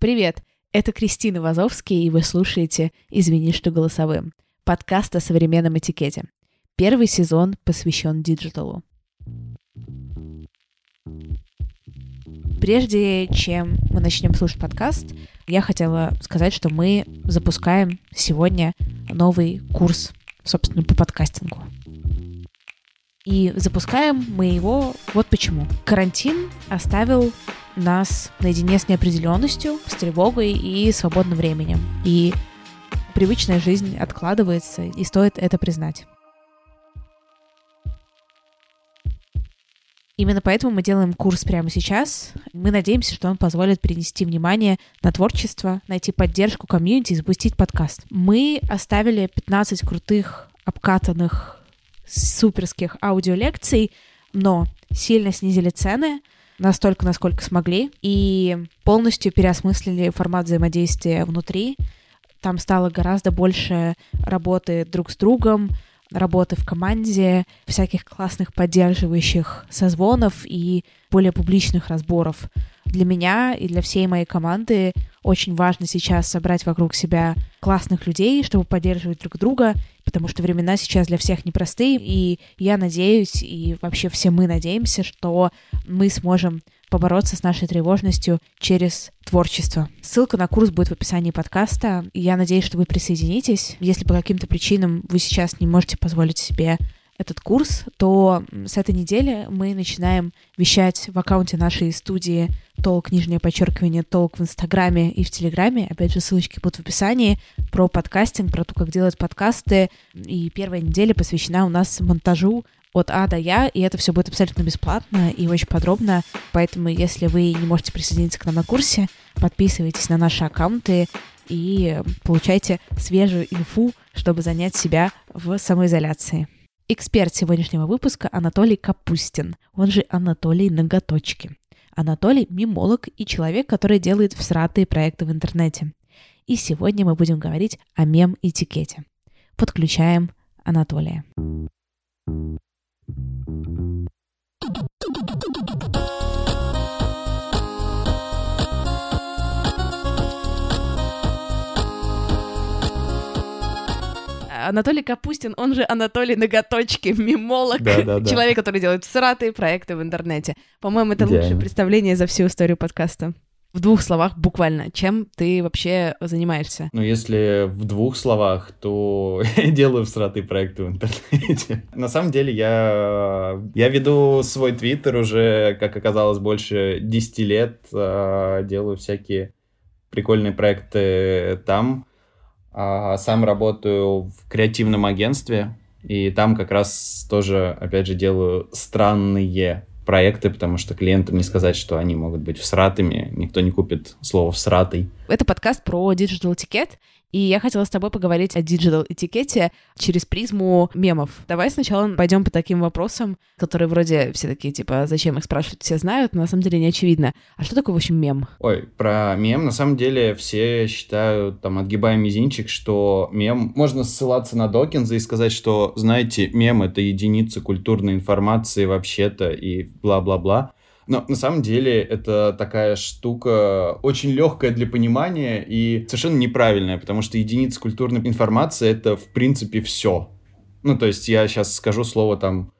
Привет, это Кристина Вазовский, и вы слушаете «Извини, что голосовым» — подкаст о современном этикете. Первый сезон посвящен диджиталу. Прежде чем мы начнем слушать подкаст, я хотела сказать, что мы запускаем сегодня новый курс, собственно, по подкастингу. И запускаем мы его вот почему. Карантин оставил нас наедине с неопределенностью, с тревогой и свободным временем. И привычная жизнь откладывается, и стоит это признать. Именно поэтому мы делаем курс прямо сейчас. Мы надеемся, что он позволит перенести внимание на творчество, найти поддержку комьюнити и запустить подкаст. Мы оставили 15 крутых, обкатанных суперских аудиолекций, но сильно снизили цены, настолько, насколько смогли, и полностью переосмыслили формат взаимодействия внутри. Там стало гораздо больше работы друг с другом, работы в команде, всяких классных поддерживающих созвонов и более публичных разборов. Для меня и для всей моей команды очень важно сейчас собрать вокруг себя классных людей, чтобы поддерживать друг друга, потому что времена сейчас для всех непростые, и я надеюсь, и вообще все мы надеемся, что мы сможем побороться с нашей тревожностью через творчество. Ссылка на курс будет в описании подкаста. Я надеюсь, что вы присоединитесь. Если по каким-то причинам вы сейчас не можете позволить себе этот курс, то с этой недели мы начинаем вещать в аккаунте нашей студии толк, нижнее подчеркивание, толк в Инстаграме и в Телеграме. Опять же, ссылочки будут в описании про подкастинг, про то, как делать подкасты. И первая неделя посвящена у нас монтажу от А до Я, и это все будет абсолютно бесплатно и очень подробно. Поэтому, если вы не можете присоединиться к нам на курсе, подписывайтесь на наши аккаунты и получайте свежую инфу, чтобы занять себя в самоизоляции. Эксперт сегодняшнего выпуска Анатолий Капустин, он же Анатолий Ноготочки. Анатолий – мимолог и человек, который делает всратые проекты в интернете. И сегодня мы будем говорить о мем-этикете. Подключаем Анатолия. Анатолий Капустин, он же Анатолий Ноготочки, мимолог, да, да, да. человек, который делает всратые проекты в интернете. По-моему, это Идеально. лучшее представление за всю историю подкаста. В двух словах буквально, чем ты вообще занимаешься? Ну, если в двух словах, то я делаю всратые проекты в интернете. На самом деле, я, я веду свой твиттер уже, как оказалось, больше 10 лет. А, делаю всякие прикольные проекты там. А сам работаю в креативном агентстве, и там как раз тоже, опять же, делаю странные проекты, потому что клиентам не сказать, что они могут быть всратыми. Никто не купит слово «всратый». Это подкаст про диджитал этикет, и я хотела с тобой поговорить о диджитал этикете через призму мемов. Давай сначала пойдем по таким вопросам, которые вроде все такие, типа, зачем их спрашивать, все знают, но на самом деле не очевидно. А что такое, в общем, мем? Ой, про мем на самом деле все считают, там, отгибая мизинчик, что мем... Можно ссылаться на Докинза и сказать, что, знаете, мем — это единица культурной информации вообще-то и бла-бла-бла. Но на самом деле это такая штука очень легкая для понимания и совершенно неправильная, потому что единица культурной информации это в принципе все. Ну, то есть я сейчас скажу слово там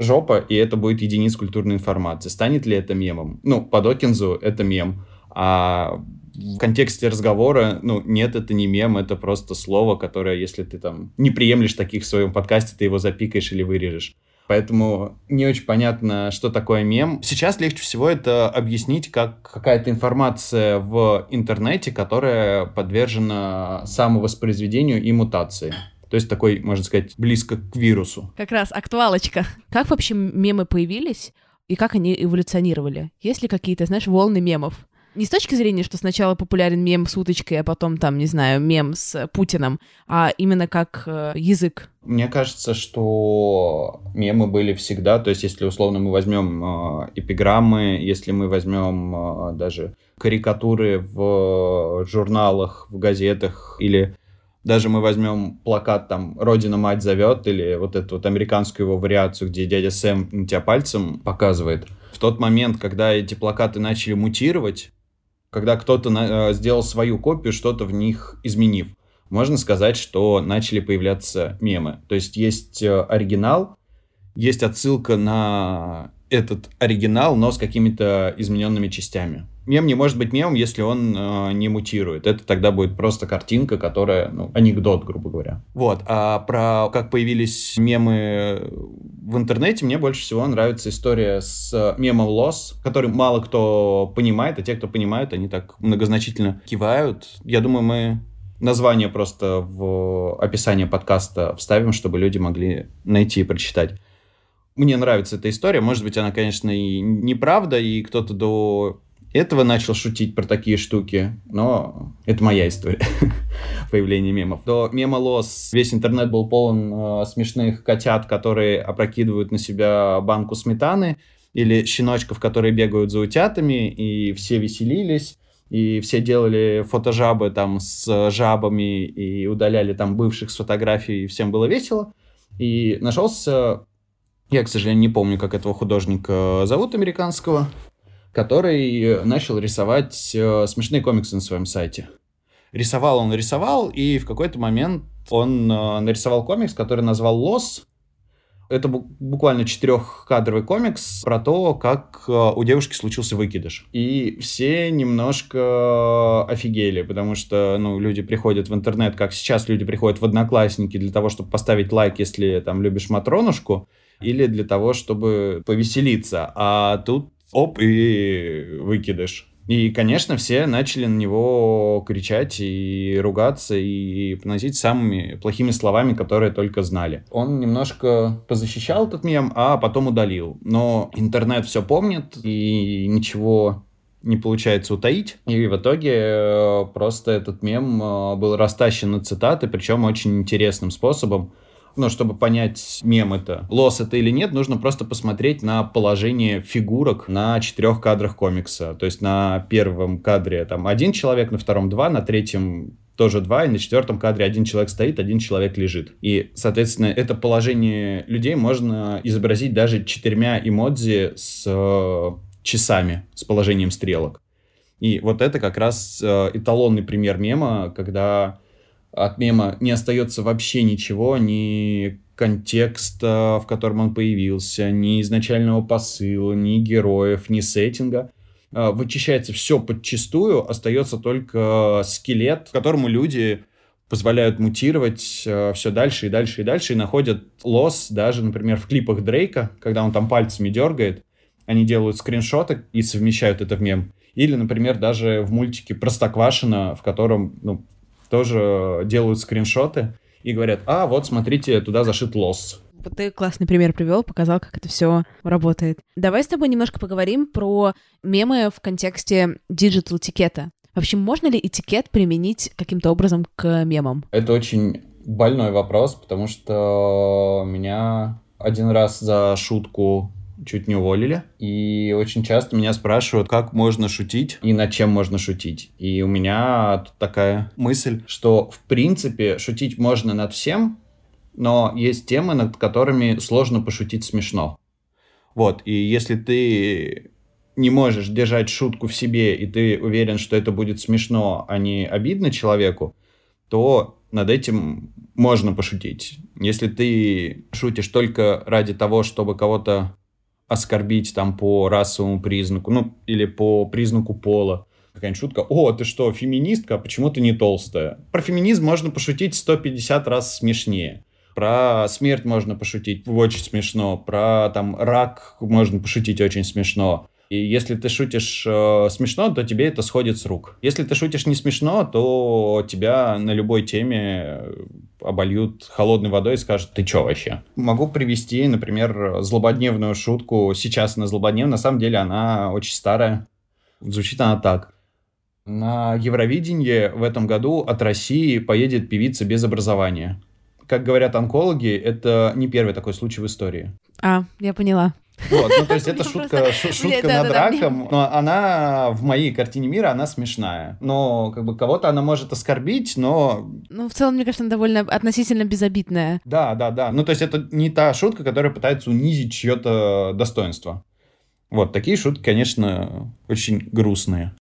жопа, и это будет единица культурной информации. Станет ли это мемом? Ну, по Докинзу это мем. А в контексте разговора, ну, нет, это не мем, это просто слово, которое, если ты там не приемлешь таких в своем подкасте, ты его запикаешь или вырежешь. Поэтому не очень понятно, что такое мем. Сейчас легче всего это объяснить как какая-то информация в интернете, которая подвержена самовоспроизведению и мутации. То есть такой, можно сказать, близко к вирусу. Как раз актуалочка. Как вообще мемы появились и как они эволюционировали? Есть ли какие-то, знаешь, волны мемов? Не с точки зрения, что сначала популярен мем с уточкой, а потом там, не знаю, мем с Путиным, а именно как э, язык. Мне кажется, что мемы были всегда. То есть, если условно мы возьмем э, эпиграммы, если мы возьмем э, даже карикатуры в журналах, в газетах или даже мы возьмем плакат там «Родина мать зовет» или вот эту вот американскую его вариацию, где дядя Сэм тебя пальцем показывает. В тот момент, когда эти плакаты начали мутировать, когда кто-то э, сделал свою копию, что-то в них изменив. Можно сказать, что начали появляться мемы. То есть есть э, оригинал, есть отсылка на этот оригинал, но с какими-то измененными частями. Мем не может быть мемом, если он э, не мутирует. Это тогда будет просто картинка, которая, ну, анекдот, грубо говоря. Вот. А про как появились мемы в интернете, мне больше всего нравится история с мемом Loss, который мало кто понимает, а те, кто понимают, они так многозначительно кивают. Я думаю, мы название просто в описание подкаста вставим, чтобы люди могли найти и прочитать. Мне нравится эта история. Может быть, она, конечно, и неправда, и кто-то до этого начал шутить про такие штуки, но это моя история появления мемов. До мема Лос весь интернет был полон э, смешных котят, которые опрокидывают на себя банку сметаны, или щеночков, которые бегают за утятами, и все веселились и все делали фотожабы там с жабами и удаляли там бывших с фотографий, и всем было весело. И нашелся, я, к сожалению, не помню, как этого художника зовут американского, который начал рисовать э, смешные комиксы на своем сайте. Рисовал он рисовал, и в какой-то момент он э, нарисовал комикс, который назвал «Лос». Это буквально четырехкадровый комикс про то, как э, у девушки случился выкидыш. И все немножко офигели, потому что ну, люди приходят в интернет, как сейчас люди приходят в Одноклассники для того, чтобы поставить лайк, если там любишь Матронушку, или для того, чтобы повеселиться. А тут оп, и выкидыш. И, конечно, все начали на него кричать и ругаться, и поносить самыми плохими словами, которые только знали. Он немножко позащищал этот мем, а потом удалил. Но интернет все помнит, и ничего не получается утаить. И в итоге э, просто этот мем э, был растащен на цитаты, причем очень интересным способом ну, чтобы понять, мем это, лос это или нет, нужно просто посмотреть на положение фигурок на четырех кадрах комикса. То есть на первом кадре там один человек, на втором два, на третьем тоже два, и на четвертом кадре один человек стоит, один человек лежит. И, соответственно, это положение людей можно изобразить даже четырьмя эмодзи с э, часами, с положением стрелок. И вот это как раз э, эталонный пример мема, когда от мема не остается вообще ничего, ни контекста, в котором он появился, ни изначального посыла, ни героев, ни сеттинга. А, вычищается все подчистую, остается только скелет, которому люди позволяют мутировать э, все дальше и дальше и дальше, и находят лос даже, например, в клипах Дрейка, когда он там пальцами дергает, они делают скриншоты и совмещают это в мем. Или, например, даже в мультике Простоквашино, в котором ну, тоже делают скриншоты и говорят, а, вот, смотрите, туда зашит loss. Вот ты классный пример привел, показал, как это все работает. Давай с тобой немножко поговорим про мемы в контексте диджитал этикета. Вообще, можно ли этикет применить каким-то образом к мемам? Это очень больной вопрос, потому что меня один раз за шутку чуть не уволили. И очень часто меня спрашивают, как можно шутить и над чем можно шутить. И у меня тут такая мысль, что в принципе шутить можно над всем, но есть темы, над которыми сложно пошутить смешно. Вот, и если ты не можешь держать шутку в себе, и ты уверен, что это будет смешно, а не обидно человеку, то над этим можно пошутить. Если ты шутишь только ради того, чтобы кого-то оскорбить там по расовому признаку, ну, или по признаку пола, какая-нибудь шутка, о, ты что, феминистка, почему ты не толстая? Про феминизм можно пошутить 150 раз смешнее. Про смерть можно пошутить очень смешно. Про там рак можно пошутить очень смешно. И если ты шутишь э, смешно, то тебе это сходит с рук. Если ты шутишь не смешно, то тебя на любой теме обольют холодной водой и скажут, ты чё вообще? Могу привести, например, злободневную шутку. Сейчас она злободневная, на самом деле она очень старая. Звучит она так. На Евровидении в этом году от России поедет певица без образования. Как говорят онкологи, это не первый такой случай в истории. А, я поняла. Вот, ну то есть это шутка, шутка над раком, но она в моей картине мира, она смешная. Но как бы кого-то она может оскорбить, но... Ну, в целом, мне кажется, она довольно относительно безобидная. Да, да, да. Ну, то есть это не та шутка, которая пытается унизить чье-то достоинство. Вот, такие шутки, конечно, очень грустные.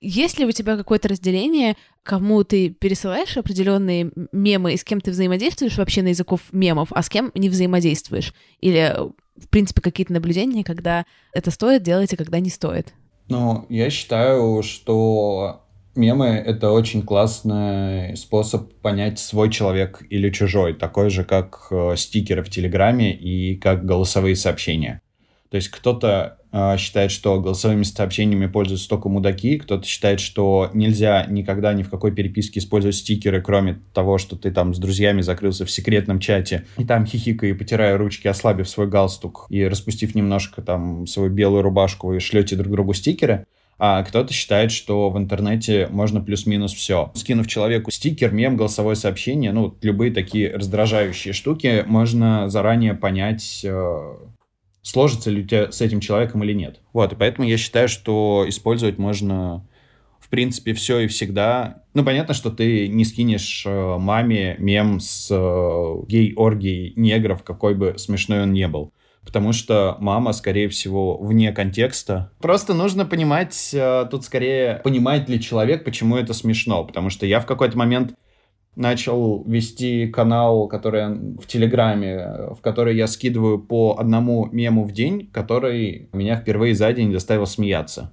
Есть ли у тебя какое-то разделение, кому ты пересылаешь определенные мемы и с кем ты взаимодействуешь вообще на языков мемов, а с кем не взаимодействуешь? Или, в принципе, какие-то наблюдения, когда это стоит делать, а когда не стоит? Ну, я считаю, что мемы — это очень классный способ понять, свой человек или чужой, такой же, как э, стикеры в Телеграме и как голосовые сообщения. То есть кто-то э, считает, что голосовыми сообщениями пользуются только мудаки, кто-то считает, что нельзя никогда ни в какой переписке использовать стикеры, кроме того, что ты там с друзьями закрылся в секретном чате, и там хихикая и потирая ручки, ослабив свой галстук и распустив немножко там свою белую рубашку и шлете друг другу стикеры. А кто-то считает, что в интернете можно плюс-минус все. Скинув человеку стикер, мем, голосовое сообщение, ну, любые такие раздражающие штуки, можно заранее понять, э, сложится ли у тебя с этим человеком или нет. Вот, и поэтому я считаю, что использовать можно в принципе, все и всегда. Ну, понятно, что ты не скинешь э, маме мем с э, гей-оргией негров, какой бы смешной он не был. Потому что мама, скорее всего, вне контекста. Просто нужно понимать, э, тут скорее, понимает ли человек, почему это смешно. Потому что я в какой-то момент начал вести канал, который в Телеграме, в который я скидываю по одному мему в день, который меня впервые за день заставил смеяться.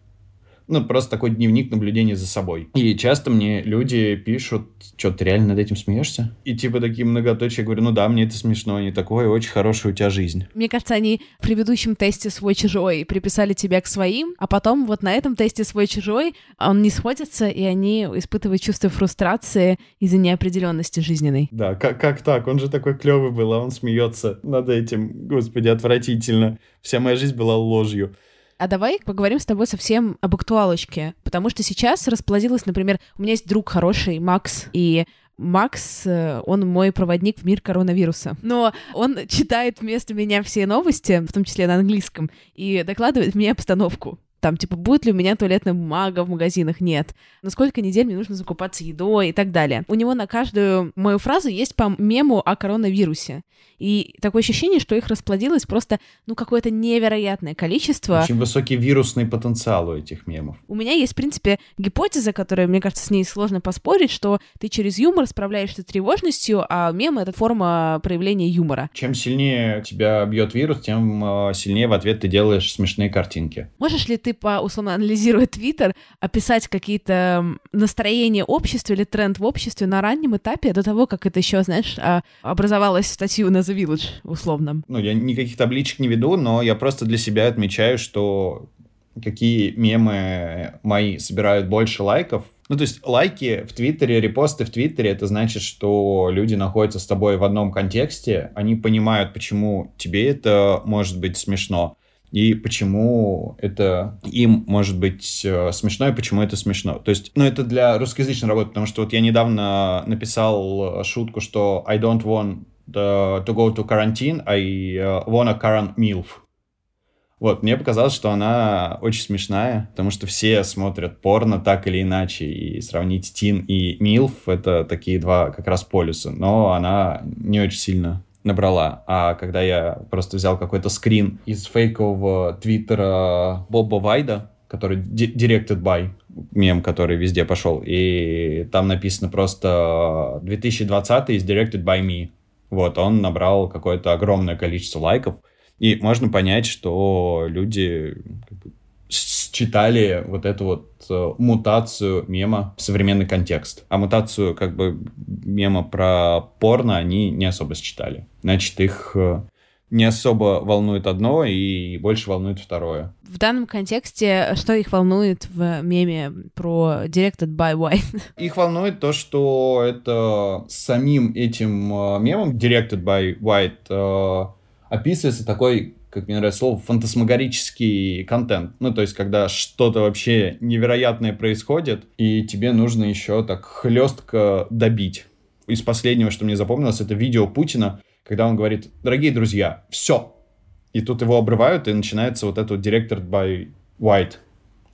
Ну, просто такой дневник наблюдения за собой. И часто мне люди пишут, что ты реально над этим смеешься? И типа такие многоточия, я говорю, ну да, мне это смешно, не такое, очень хорошая у тебя жизнь. Мне кажется, они в предыдущем тесте свой-чужой приписали тебя к своим, а потом вот на этом тесте свой-чужой он не сходится, и они испытывают чувство фрустрации из-за неопределенности жизненной. Да, как, как так? Он же такой клевый был, а он смеется над этим. Господи, отвратительно. Вся моя жизнь была ложью. А давай поговорим с тобой совсем об актуалочке, потому что сейчас расплодилось, например, у меня есть друг хороший, Макс, и Макс, э, он мой проводник в мир коронавируса. Но он читает вместо меня все новости, в том числе на английском, и докладывает мне обстановку. Там, типа, будет ли у меня туалетная бумага в магазинах? Нет. На сколько недель мне нужно закупаться едой и так далее. У него на каждую мою фразу есть по мему о коронавирусе. И такое ощущение, что их расплодилось просто, ну, какое-то невероятное количество. Очень высокий вирусный потенциал у этих мемов. У меня есть, в принципе, гипотеза, которая, мне кажется, с ней сложно поспорить, что ты через юмор справляешься с тревожностью, а мем — это форма проявления юмора. Чем сильнее тебя бьет вирус, тем а, сильнее в ответ ты делаешь смешные картинки. Можешь ли ты, по, условно, анализируя Твиттер, описать какие-то настроения общества или тренд в обществе на раннем этапе, до того, как это еще, знаешь, а, образовалась статью на The Village, условно. Ну, я никаких табличек не веду, но я просто для себя отмечаю, что какие мемы мои собирают больше лайков. Ну, то есть лайки в Твиттере, репосты в Твиттере, это значит, что люди находятся с тобой в одном контексте, они понимают, почему тебе это может быть смешно и почему это им может быть э, смешно, и почему это смешно. То есть, ну, это для русскоязычной работы, потому что вот я недавно написал шутку, что I don't want to go to quarantine, I uh, wanna current MILF. Вот, мне показалось, что она очень смешная, потому что все смотрят порно так или иначе, и сравнить Тин и Милф — это такие два как раз полюса, но она не очень сильно набрала. А когда я просто взял какой-то скрин из фейкового твиттера Боба Вайда, который directed by, мем, который везде пошел, и там написано просто 2020 is directed by me. Вот, он набрал какое-то огромное количество лайков, и можно понять, что люди считали вот эту вот э, мутацию мема в современный контекст. А мутацию как бы мема про порно они не особо считали. Значит, их э, не особо волнует одно и больше волнует второе. В данном контексте что их волнует в меме про Directed by White? Их волнует то, что это самим этим э, мемом Directed by White э, описывается такой как мне нравится слово, фантасмагорический контент. Ну, то есть, когда что-то вообще невероятное происходит, и тебе нужно еще так хлестко добить. Из последнего, что мне запомнилось, это видео Путина, когда он говорит, дорогие друзья, все. И тут его обрывают, и начинается вот этот директор by White.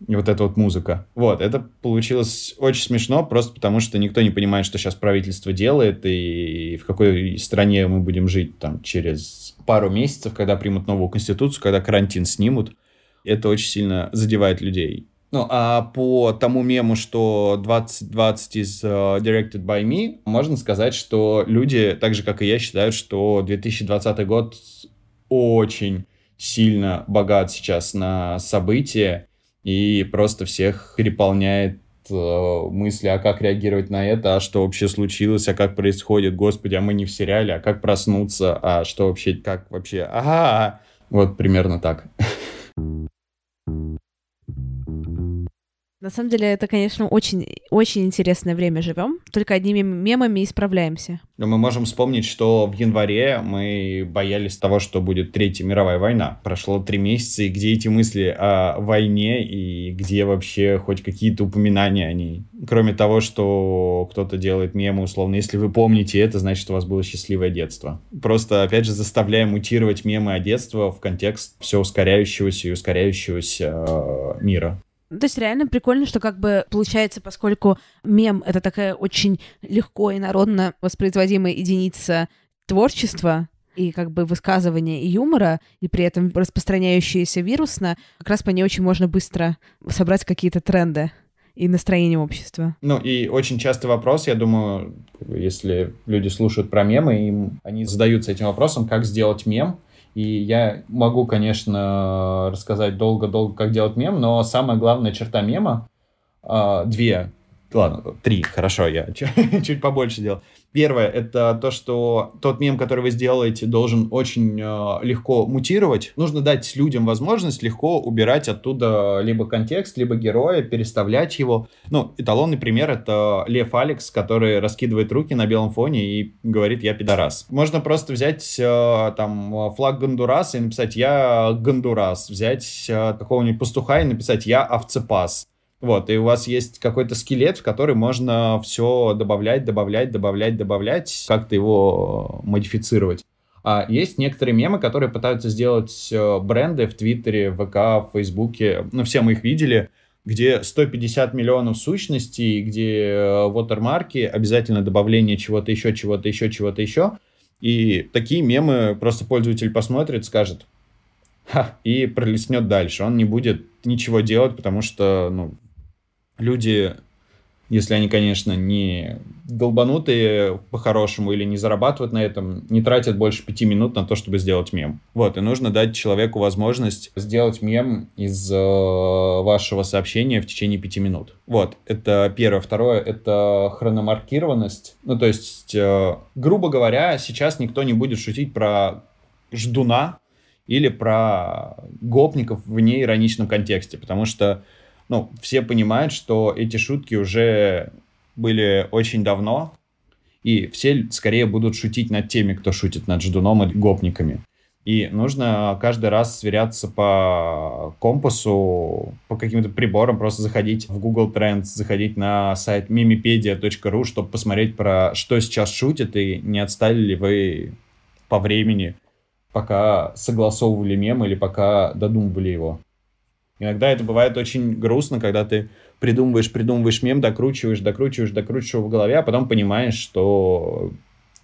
И вот эта вот музыка. Вот, это получилось очень смешно, просто потому что никто не понимает, что сейчас правительство делает, и в какой стране мы будем жить там через пару месяцев, когда примут новую конституцию, когда карантин снимут. Это очень сильно задевает людей. Ну, а по тому мему, что 2020 is uh, directed by me, можно сказать, что люди, так же, как и я, считают, что 2020 год очень сильно богат сейчас на события и просто всех переполняет э, мысли, а как реагировать на это, а что вообще случилось, а как происходит, господи, а мы не в сериале, а как проснуться, а что вообще, как вообще, ага, вот примерно так. На самом деле, это, конечно, очень, очень интересное время живем. Только одними мемами и справляемся. Но мы можем вспомнить, что в январе мы боялись того, что будет Третья мировая война. Прошло три месяца, и где эти мысли о войне, и где вообще хоть какие-то упоминания о ней? Кроме того, что кто-то делает мемы, условно, если вы помните это, значит, у вас было счастливое детство. Просто, опять же, заставляем мутировать мемы о детстве в контекст все ускоряющегося и ускоряющегося э, мира. То есть реально прикольно, что как бы получается, поскольку мем — это такая очень легко и народно воспроизводимая единица творчества, и как бы высказывания и юмора, и при этом распространяющиеся вирусно, как раз по ней очень можно быстро собрать какие-то тренды и настроение общества. Ну, и очень частый вопрос, я думаю, если люди слушают про мемы, им, они задаются этим вопросом, как сделать мем, и я могу, конечно, рассказать долго-долго, как делать мем, но самая главная черта мема э, две Ладно, три, хорошо, я чуть побольше делал. Первое, это то, что тот мем, который вы сделаете, должен очень э, легко мутировать. Нужно дать людям возможность легко убирать оттуда либо контекст, либо героя, переставлять его. Ну, эталонный пример — это Лев Алекс, который раскидывает руки на белом фоне и говорит «я пидорас». Можно просто взять э, там флаг Гондураса и написать «я Гондурас», взять э, какого-нибудь пастуха и написать «я овцепас». Вот, и у вас есть какой-то скелет, в который можно все добавлять, добавлять, добавлять, добавлять, как-то его модифицировать. А есть некоторые мемы, которые пытаются сделать э, бренды в Твиттере, в ВК, в Фейсбуке, ну, все мы их видели, где 150 миллионов сущностей, где э, watermarки, обязательно добавление чего-то еще, чего-то еще, чего-то еще. И такие мемы просто пользователь посмотрит, скажет, Ха, и пролистнет дальше. Он не будет ничего делать, потому что, ну, люди, если они, конечно, не долбанутые по-хорошему или не зарабатывают на этом, не тратят больше пяти минут на то, чтобы сделать мем. Вот, и нужно дать человеку возможность сделать мем из э, вашего сообщения в течение пяти минут. Вот, это первое. Второе, это хрономаркированность. Ну, то есть, э, грубо говоря, сейчас никто не будет шутить про ждуна или про гопников в неироничном контексте, потому что ну, все понимают, что эти шутки уже были очень давно, и все скорее будут шутить над теми, кто шутит над ждуном и гопниками. И нужно каждый раз сверяться по компасу, по каким-то приборам, просто заходить в Google Trends, заходить на сайт mimipedia.ru, чтобы посмотреть, про что сейчас шутят, и не отстали ли вы по времени, пока согласовывали мем или пока додумывали его. Иногда это бывает очень грустно, когда ты придумываешь, придумываешь мем, докручиваешь, докручиваешь, докручиваешь в голове, а потом понимаешь, что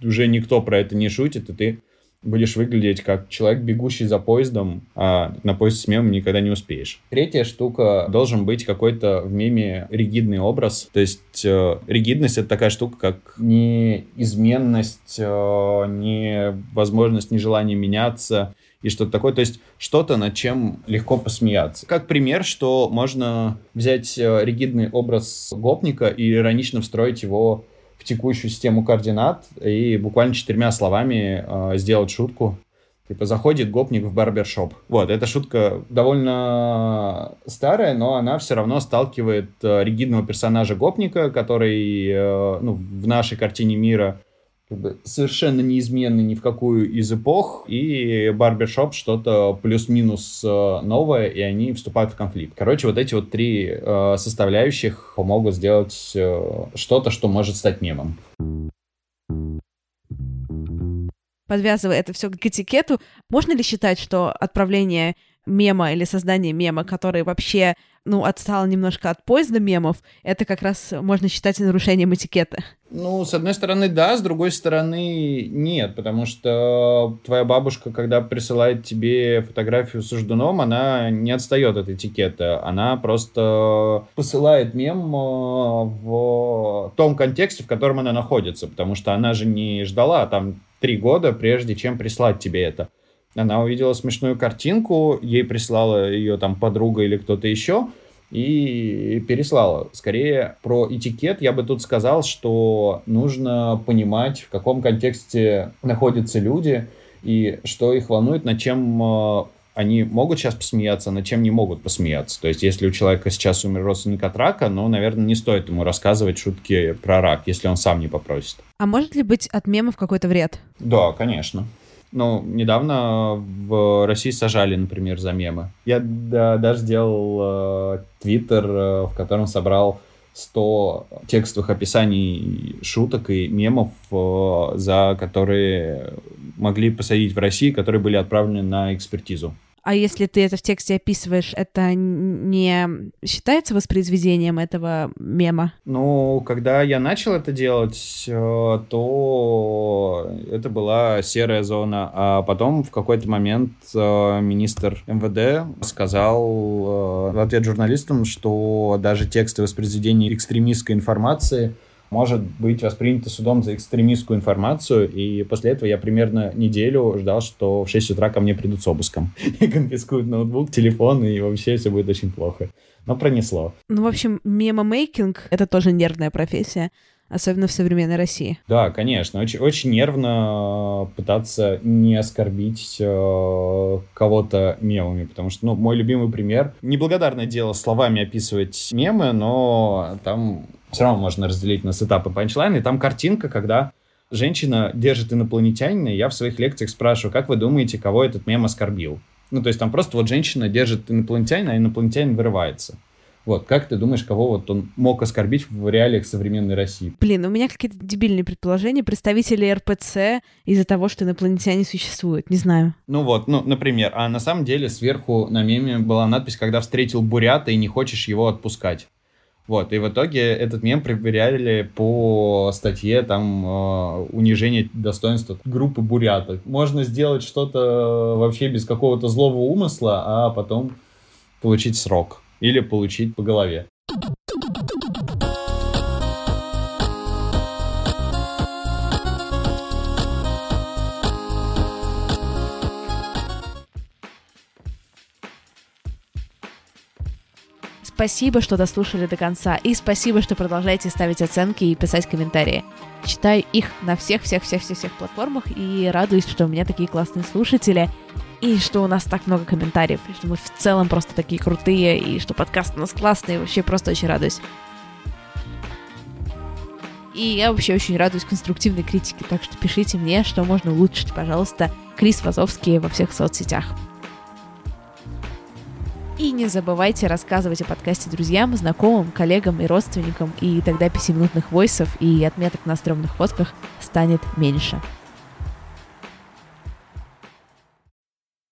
уже никто про это не шутит, и ты будешь выглядеть как человек, бегущий за поездом, а на поезд с мемом никогда не успеешь. Третья штука, должен быть какой-то в меме ригидный образ. То есть э, ригидность — это такая штука, как неизменность, э, невозможность, нежелание меняться, и что-то такое. То есть что-то, над чем легко посмеяться. Как пример, что можно взять э, ригидный образ гопника и иронично встроить его в текущую систему координат и буквально четырьмя словами э, сделать шутку. Типа заходит гопник в барбершоп. Вот, эта шутка довольно старая, но она все равно сталкивает э, ригидного персонажа гопника, который э, ну, в нашей картине мира как бы совершенно неизменный ни в какую из эпох, и барбершоп что-то плюс-минус э, новое, и они вступают в конфликт. Короче, вот эти вот три э, составляющих могут сделать э, что-то, что может стать мемом. Подвязывая это все к этикету, можно ли считать, что отправление мема или создание мема, который вообще, ну, отстал немножко от поезда мемов, это как раз можно считать нарушением этикета. Ну, с одной стороны, да, с другой стороны, нет, потому что твоя бабушка, когда присылает тебе фотографию с ждуном, она не отстает от этикета, она просто посылает мем э, в том контексте, в котором она находится, потому что она же не ждала там три года, прежде чем прислать тебе это. Она увидела смешную картинку, ей прислала ее там подруга или кто-то еще, и переслала. Скорее про этикет я бы тут сказал, что нужно понимать, в каком контексте находятся люди и что их волнует, над чем э, они могут сейчас посмеяться, над чем не могут посмеяться. То есть, если у человека сейчас умер родственник от рака, ну, наверное, не стоит ему рассказывать шутки про рак, если он сам не попросит. А может ли быть от мемов какой-то вред? Да, конечно. Ну, недавно в России сажали, например, за мемы. Я да, даже делал э, твиттер, э, в котором собрал 100 текстовых описаний шуток и мемов, э, за которые могли посадить в России, которые были отправлены на экспертизу. А если ты это в тексте описываешь, это не считается воспроизведением этого мема? Ну, когда я начал это делать, э, то это была серая зона. А потом в какой-то момент э, министр МВД сказал э, в ответ журналистам, что даже тексты воспроизведения экстремистской информации — может быть воспринято судом за экстремистскую информацию, и после этого я примерно неделю ждал, что в 6 утра ко мне придут с обыском и конфискуют ноутбук, телефон, и вообще все будет очень плохо. Но пронесло. Ну, в общем, мемомейкинг — это тоже нервная профессия особенно в современной России. Да, конечно, очень, очень нервно пытаться не оскорбить э, кого-то мемами, потому что, ну, мой любимый пример, неблагодарное дело словами описывать мемы, но там все равно можно разделить на сетап и панчлайн, и там картинка, когда женщина держит инопланетянина, и я в своих лекциях спрашиваю, как вы думаете, кого этот мем оскорбил? Ну, то есть там просто вот женщина держит инопланетянина, а инопланетянин вырывается. Вот, как ты думаешь, кого вот он мог оскорбить в реалиях современной России? Блин, у меня какие-то дебильные предположения. Представители РПЦ из-за того, что инопланетяне существуют. Не знаю. Ну вот, ну, например. А на самом деле сверху на меме была надпись, когда встретил бурята и не хочешь его отпускать. Вот, и в итоге этот мем проверяли по статье там э, унижение достоинства группы бурятов. Можно сделать что-то вообще без какого-то злого умысла, а потом получить срок или получить по голове. Спасибо, что дослушали до конца, и спасибо, что продолжаете ставить оценки и писать комментарии. Читаю их на всех-всех-всех-всех платформах и радуюсь, что у меня такие классные слушатели, и что у нас так много комментариев, и что мы в целом просто такие крутые, и что подкаст у нас классный, вообще просто очень радуюсь. И я вообще очень радуюсь конструктивной критике, так что пишите мне, что можно улучшить, пожалуйста. Крис Вазовский во всех соцсетях. И не забывайте рассказывать о подкасте друзьям, знакомым, коллегам и родственникам, и тогда пятиминутных войсов и отметок на стрёмных фотках станет меньше.